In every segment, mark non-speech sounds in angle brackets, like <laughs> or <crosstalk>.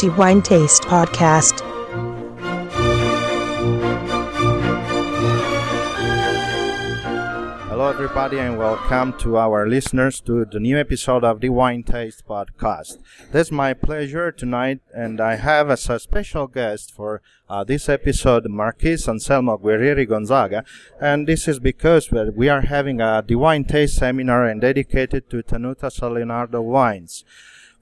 the Wine Taste Podcast. Hello, everybody, and welcome to our listeners to the new episode of the Wine Taste Podcast. It's my pleasure tonight, and I have as a special guest for uh, this episode Marquis Anselmo Guerrieri Gonzaga, and this is because we are having a the Wine Taste seminar and dedicated to Tenuta San Leonardo wines.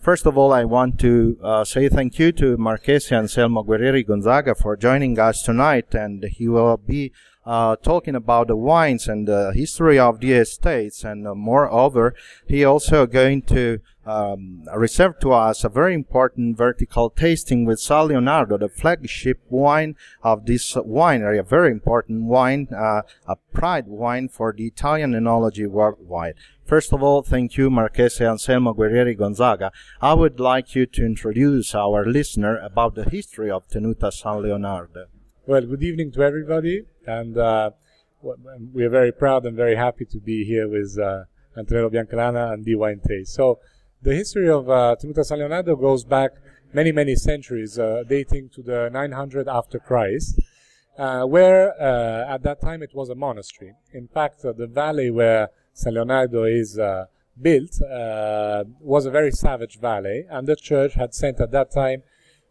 First of all, I want to uh, say thank you to Marchese Anselmo Guerrieri Gonzaga for joining us tonight, and he will be uh, talking about the wines and the history of the estates, and uh, moreover, he also going to um, reserve to us a very important vertical tasting with San Leonardo, the flagship wine of this winery, a very important wine, uh, a pride wine for the Italian enology worldwide. First of all, thank you, Marchese Anselmo Guerrieri Gonzaga. I would like you to introduce our listener about the history of Tenuta San Leonardo. Well, good evening to everybody, and uh, we are very proud and very happy to be here with uh, Antonello Biancalana and D Taste. So, the history of uh, Tenuta San Leonardo goes back many, many centuries, uh, dating to the 900 after Christ, uh, where uh, at that time it was a monastery. In fact, uh, the valley where San Leonardo is uh, built was a very savage valley, and the church had sent at that time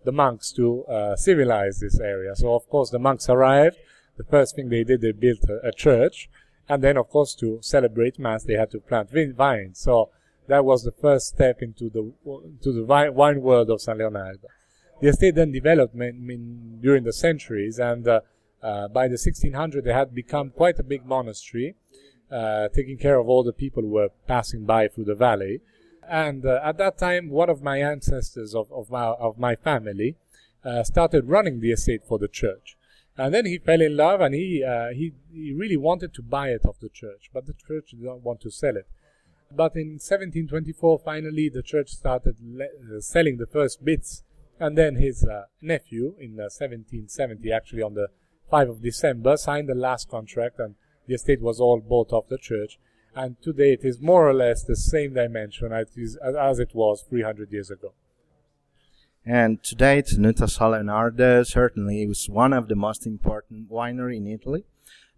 the monks to civilize this area. So, of course, the monks arrived. The first thing they did, they built a, a church, and then, of course, to celebrate Mass, they had to plant vines. So, that was the first step into the to the wine world of San Leonardo. The estate then developed in, during the centuries, and uh, uh, by the 1600 they had become quite a big monastery, uh, taking care of all the people who were passing by through the valley. And uh, at that time, one of my ancestors of, of my of my family uh, started running the estate for the church. And then he fell in love, and he uh, he he really wanted to buy it off the church, but the church did not want to sell it. But in 1724, finally, the church started le- uh, selling the first bits, and then his nephew, in uh, 1770, actually on the 5th of December, signed the last contract, and the estate was all bought off the church. And today it is more or less the same dimension as it was 300 years ago. And today, Tenuta San Leonardo certainly is one of the most important winery in Italy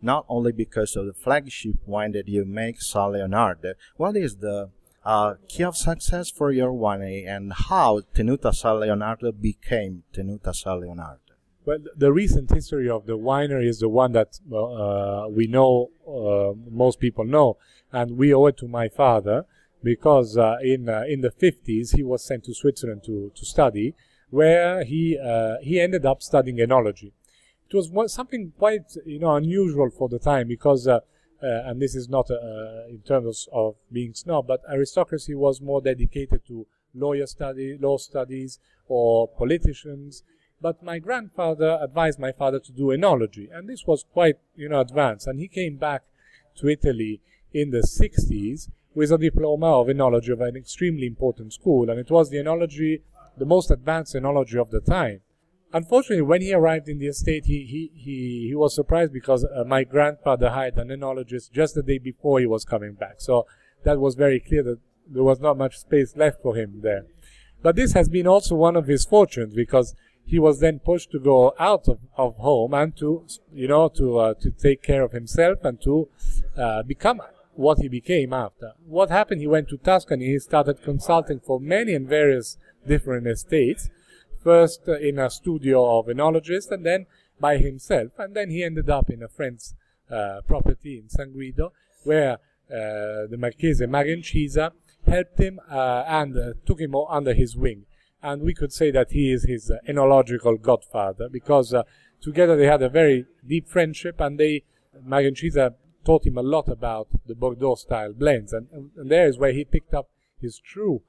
not only because of the flagship wine that you make, San Leonardo. What is the uh, key of success for your winery and how Tenuta San Leonardo became Tenuta San Leonardo? Well, the recent history of the winery is the one that uh, we know, uh, most people know, and we owe it to my father because uh, in uh, in the 50s he was sent to Switzerland to, to study, where he uh, he ended up studying enology it was something quite you know unusual for the time because uh, uh, and this is not uh, in terms of being snob, but aristocracy was more dedicated to lawyer study, law studies, or politicians. But my grandfather advised my father to do enology, and this was quite you know advanced. And he came back to Italy in the 60s with a diploma of enology of an extremely important school, and it was the enology, the most advanced enology of the time. Unfortunately, when he arrived in the estate, he, he, he, he was surprised because uh, my grandfather hired an enologist just the day before he was coming back. So that was very clear that there was not much space left for him there. But this has been also one of his fortunes because he was then pushed to go out of, of home and to, you know, to, uh, to take care of himself and to uh, become what he became after. What happened? He went to Tuscany. He started consulting for many and various different estates first in a studio of enologist and then by himself. And then he ended up in a friend's uh, property in San Guido, where uh, the Marchese Mario Incisa helped him uh, and uh, took him under his wing. And we could say that he is his uh, enological godfather because uh, together they had a very deep friendship and they, Mario Incisa taught him a lot about the Bordeaux style blends. And, and there is where he picked up his true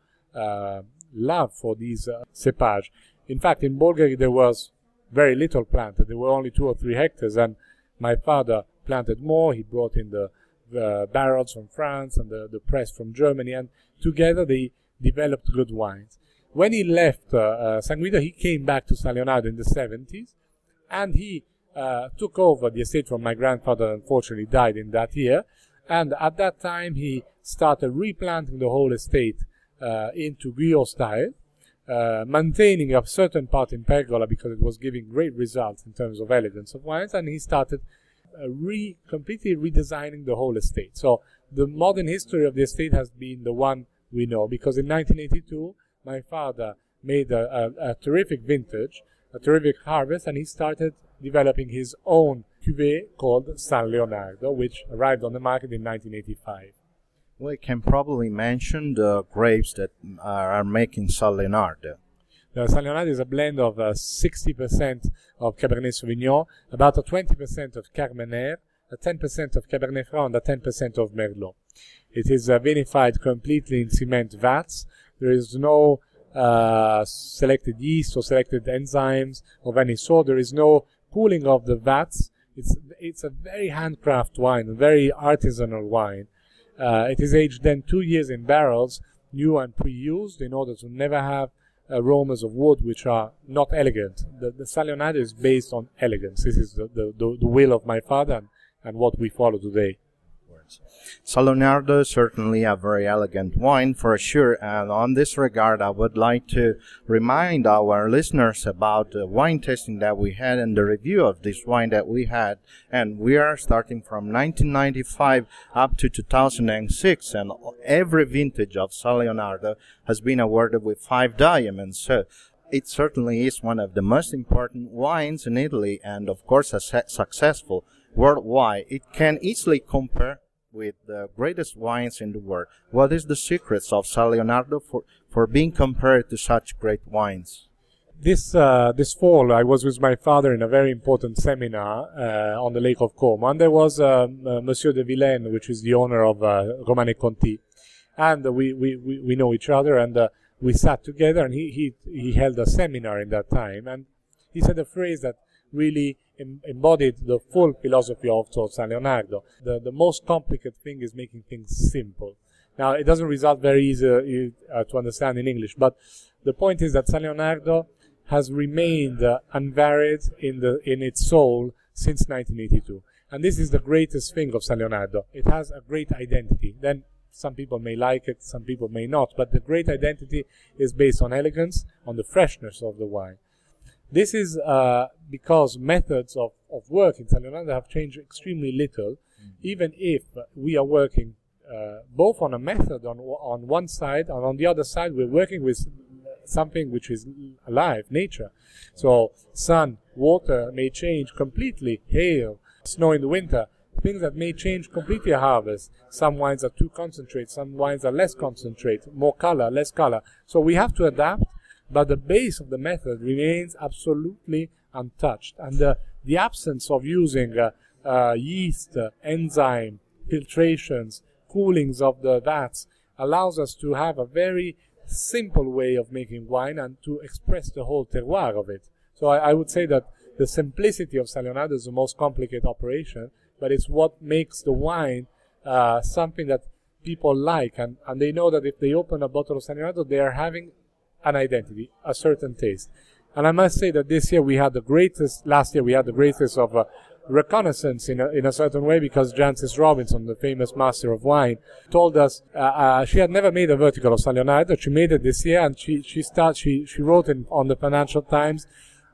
love for these uh, cepage. In fact, in Bolgheri there was very little planted. There were only two or three hectares, and my father planted more. He brought in the, the barrels from France and the, the press from Germany, and together they developed good wines. When he left uh, uh, San Guido, he came back to San Leonardo in the 70s, and he uh, took over the estate from my grandfather. Unfortunately, died in that year, and at that time he started replanting the whole estate uh, into Guyot style uh, maintaining a certain part in Pergola because it was giving great results in terms of elegance of wines, and he started uh, re completely redesigning the whole estate. So the modern history of the estate has been the one we know because in 1982 my father made a, a, a terrific vintage, a terrific harvest, and he started developing his own cuvée called San Leonardo, which arrived on the market in 1985. We can probably mention the grapes that are making San Leonardo. The San Leonardo is a blend of uh, 60% of Cabernet Sauvignon, about a 20% of Carmenere, a 10% of Cabernet Franc, and a 10% of Merlot. It is uh, vinified completely in cement vats. There is no uh, selected yeast or selected enzymes of any sort. There is no pooling of the vats. It's it's a very handcraft wine, a very artisanal wine. Uh, it is aged then two years in barrels, new and pre-used, in order to never have aromas of wood which are not elegant. The, the is based on elegance. This is the, the, the, the will of my father and, and what we follow today. San Leonardo is certainly a very elegant wine for sure. And on this regard, I would like to remind our listeners about the wine tasting that we had and the review of this wine that we had. And we are starting from 1995 up to 2006. And every vintage of San Leonardo has been awarded with five diamonds. So it certainly is one of the most important wines in Italy and of course successful worldwide. It can easily compare with the greatest wines in the world. What is the secrets of San Leonardo for, for being compared to such great wines? This uh, this fall, I was with my father in a very important seminar uh, on the Lake of Como, and there was um, uh, Monsieur de Vilaine, which is the owner of uh, Romanée Conti, and we, we, we, we know each other, and uh, we sat together, and he, he he held a seminar in that time, and he said a phrase that really embodied the full philosophy of San Leonardo. The, the most complicated thing is making things simple. Now, it doesn't result very easy uh, to understand in English, but the point is that San Leonardo has remained uh, unvaried in, the, in its soul since 1982. And this is the greatest thing of San Leonardo. It has a great identity. Then some people may like it, some people may not, but the great identity is based on elegance, on the freshness of the wine. This is uh, because methods of, of work in San Leonardo have changed extremely little, mm-hmm. even if we are working uh, both on a method on, on one side and on the other side we're working with something which is alive, nature. So sun, water may change completely, hail, snow in the winter, things that may change completely a harvest. Some wines are too concentrate, some wines are less concentrate, more color, less color. So we have to adapt but the base of the method remains absolutely untouched. And the, the absence of using uh, uh, yeast, uh, enzyme, filtrations, coolings of the vats allows us to have a very simple way of making wine and to express the whole terroir of it. So I, I would say that the simplicity of San Leonardo is the most complicated operation, but it's what makes the wine uh, something that people like, and, and they know that if they open a bottle of San Leonardo, they are having an identity, a certain taste. And I must say that this year we had the greatest, last year we had the greatest of uh, reconnaissance in a, in a certain way because Jancis Robinson, the famous master of wine, told us uh, uh, she had never made a vertical of San Leonardo. She made it this year and she, she start, she, she wrote in, on the Financial Times,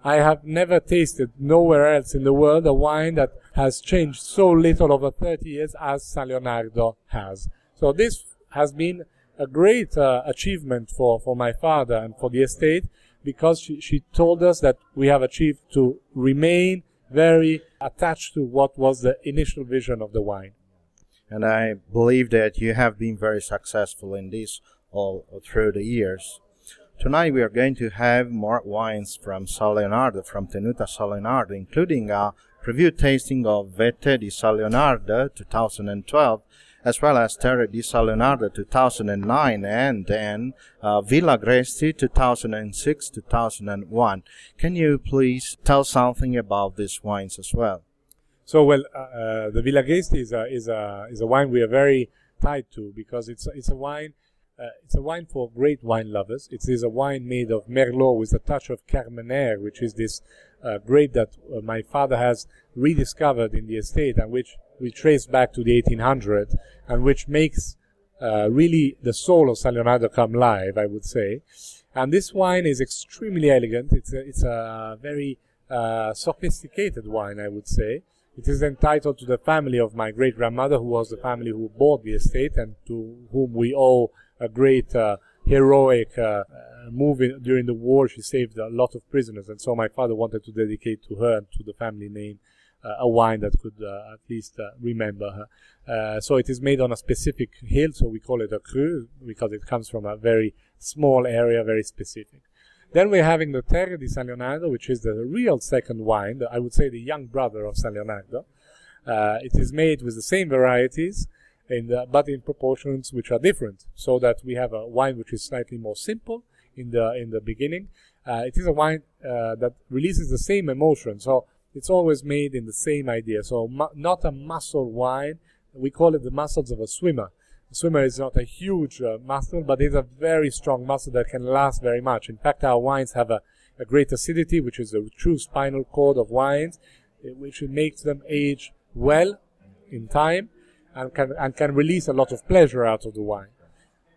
I have never tasted nowhere else in the world a wine that has changed so little over 30 years as San Leonardo has. So this has been a great uh, achievement for, for my father and for the estate because she, she told us that we have achieved to remain very attached to what was the initial vision of the wine. And I believe that you have been very successful in this all through the years. Tonight we are going to have more wines from Leonardo, from Tenuta Leonardo, including a preview tasting of Vette di Leonardo 2012 as well as Terre di San Leonardo 2009 and then uh, Villa Gresti 2006-2001. Can you please tell something about these wines as well? So, well, uh, uh, the Villa Gresti is a, is, a, is a wine we are very tied to because it's, it's a wine uh, it's a wine for great wine lovers. It is a wine made of Merlot with a touch of Carmenere, which is this uh, grape that uh, my father has rediscovered in the estate and which we trace back to the 1800s and which makes uh, really the soul of San Leonardo come live, I would say. And this wine is extremely elegant. It's a, it's a very uh, sophisticated wine, I would say. It is entitled to the family of my great grandmother, who was the family who bought the estate and to whom we owe a great uh, heroic uh, move in, during the war. She saved a lot of prisoners, and so my father wanted to dedicate to her and to the family name a wine that could uh, at least uh, remember her. so it is made on a specific hill, so we call it a cru because it comes from a very small area, very specific. Then we're having the Terre di San Leonardo, which is the real second wine, the, I would say the young brother of San Leonardo. Uh, it is made with the same varieties, in the, but in proportions which are different, so that we have a wine which is slightly more simple in the in the beginning. Uh, it is a wine uh, that releases the same emotion, so it's always made in the same idea. So not a muscle wine. We call it the muscles of a swimmer A swimmer is not a huge uh, muscle, but it's a very strong muscle that can last very much. In fact, our wines have a, a great acidity, which is a true spinal cord of wines, eh, which makes them age well in time and can, and can release a lot of pleasure out of the wine.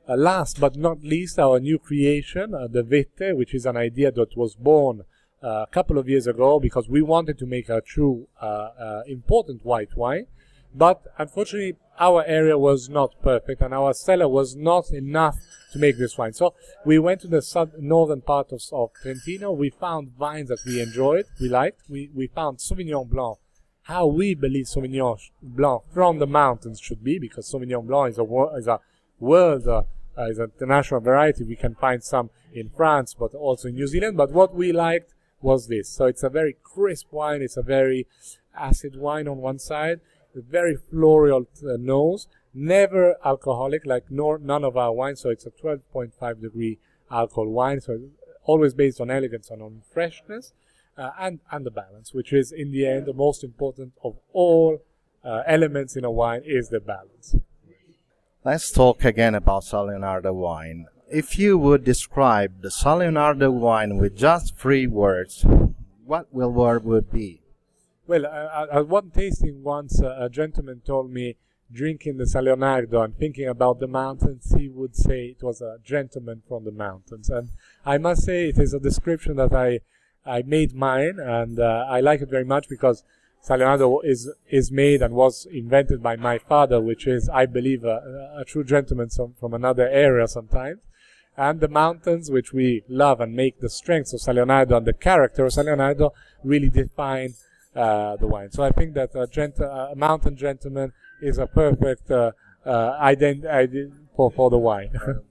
Uh, last but not least, our new creation, uh, the Vette, which is an idea that was born a couple of years ago because we wanted to make a true uh, uh, important white wine. But unfortunately, our area was not perfect and our cellar was not enough to make this wine. So we went to the south, northern part of, of Trentino. We found vines that we enjoyed, we liked. We, we found Sauvignon Blanc, how we believe Sauvignon Blanc from the mountains should be, because Sauvignon Blanc is a, is a world, uh, uh, is an international variety. We can find some in France, but also in New Zealand. But what we liked was this. So it's a very crisp wine. It's a very acid wine on one side very floral uh, nose, never alcoholic like nor, none of our wines. So it's a 12.5 degree alcohol wine. So always based on elegance and on freshness uh, and, and the balance, which is in the end the most important of all uh, elements in a wine is the balance. Let's talk again about San Leonardo wine. If you would describe the Leonardo wine with just three words, what will word would be? Well, uh, at one tasting once, uh, a gentleman told me, drinking the Leonardo and thinking about the mountains, he would say it was a gentleman from the mountains. And I must say it is a description that I, I made mine, and uh, I like it very much because Leonardo is, is made and was invented by my father, which is, I believe, a, a true gentleman some, from another area sometimes. And the mountains, which we love and make the strengths of San Leonardo and the character of San Leonardo, really define uh, the wine. So I think that a, gent- a mountain gentleman is a perfect uh, uh, ident- ident- for, for the wine. <laughs>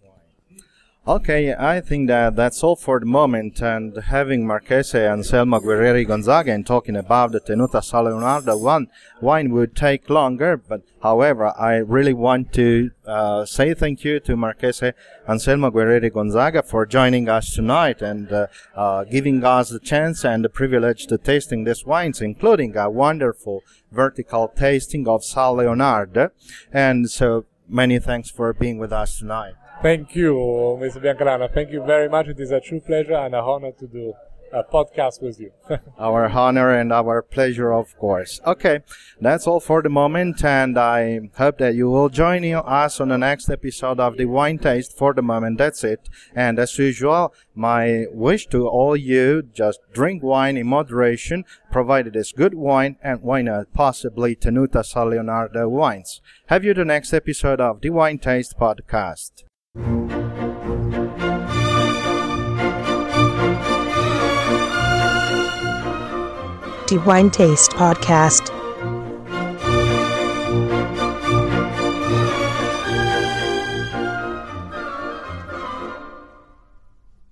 Okay, I think that that's all for the moment. And having Marchese Anselmo Guerrieri Gonzaga and talking about the Tenuta San Leonardo one wine would take longer. But however, I really want to uh, say thank you to Marchese Anselmo Guerrieri Gonzaga for joining us tonight and uh, uh, giving us the chance and the privilege to tasting these wines, including a wonderful vertical tasting of San Leonardo. And so many thanks for being with us tonight. Thank you, Mr. Biancalana. Thank you very much. It is a true pleasure and an honor to do a podcast with you. <laughs> our honor and our pleasure, of course. Okay, that's all for the moment, and I hope that you will join us on the next episode of the Wine Taste. For the moment, that's it. And as usual, my wish to all you just drink wine in moderation, provided it's good wine, and why not possibly Tenuta San Leonardo wines. Have you the next episode of the Wine Taste podcast. Wine Taste Podcast.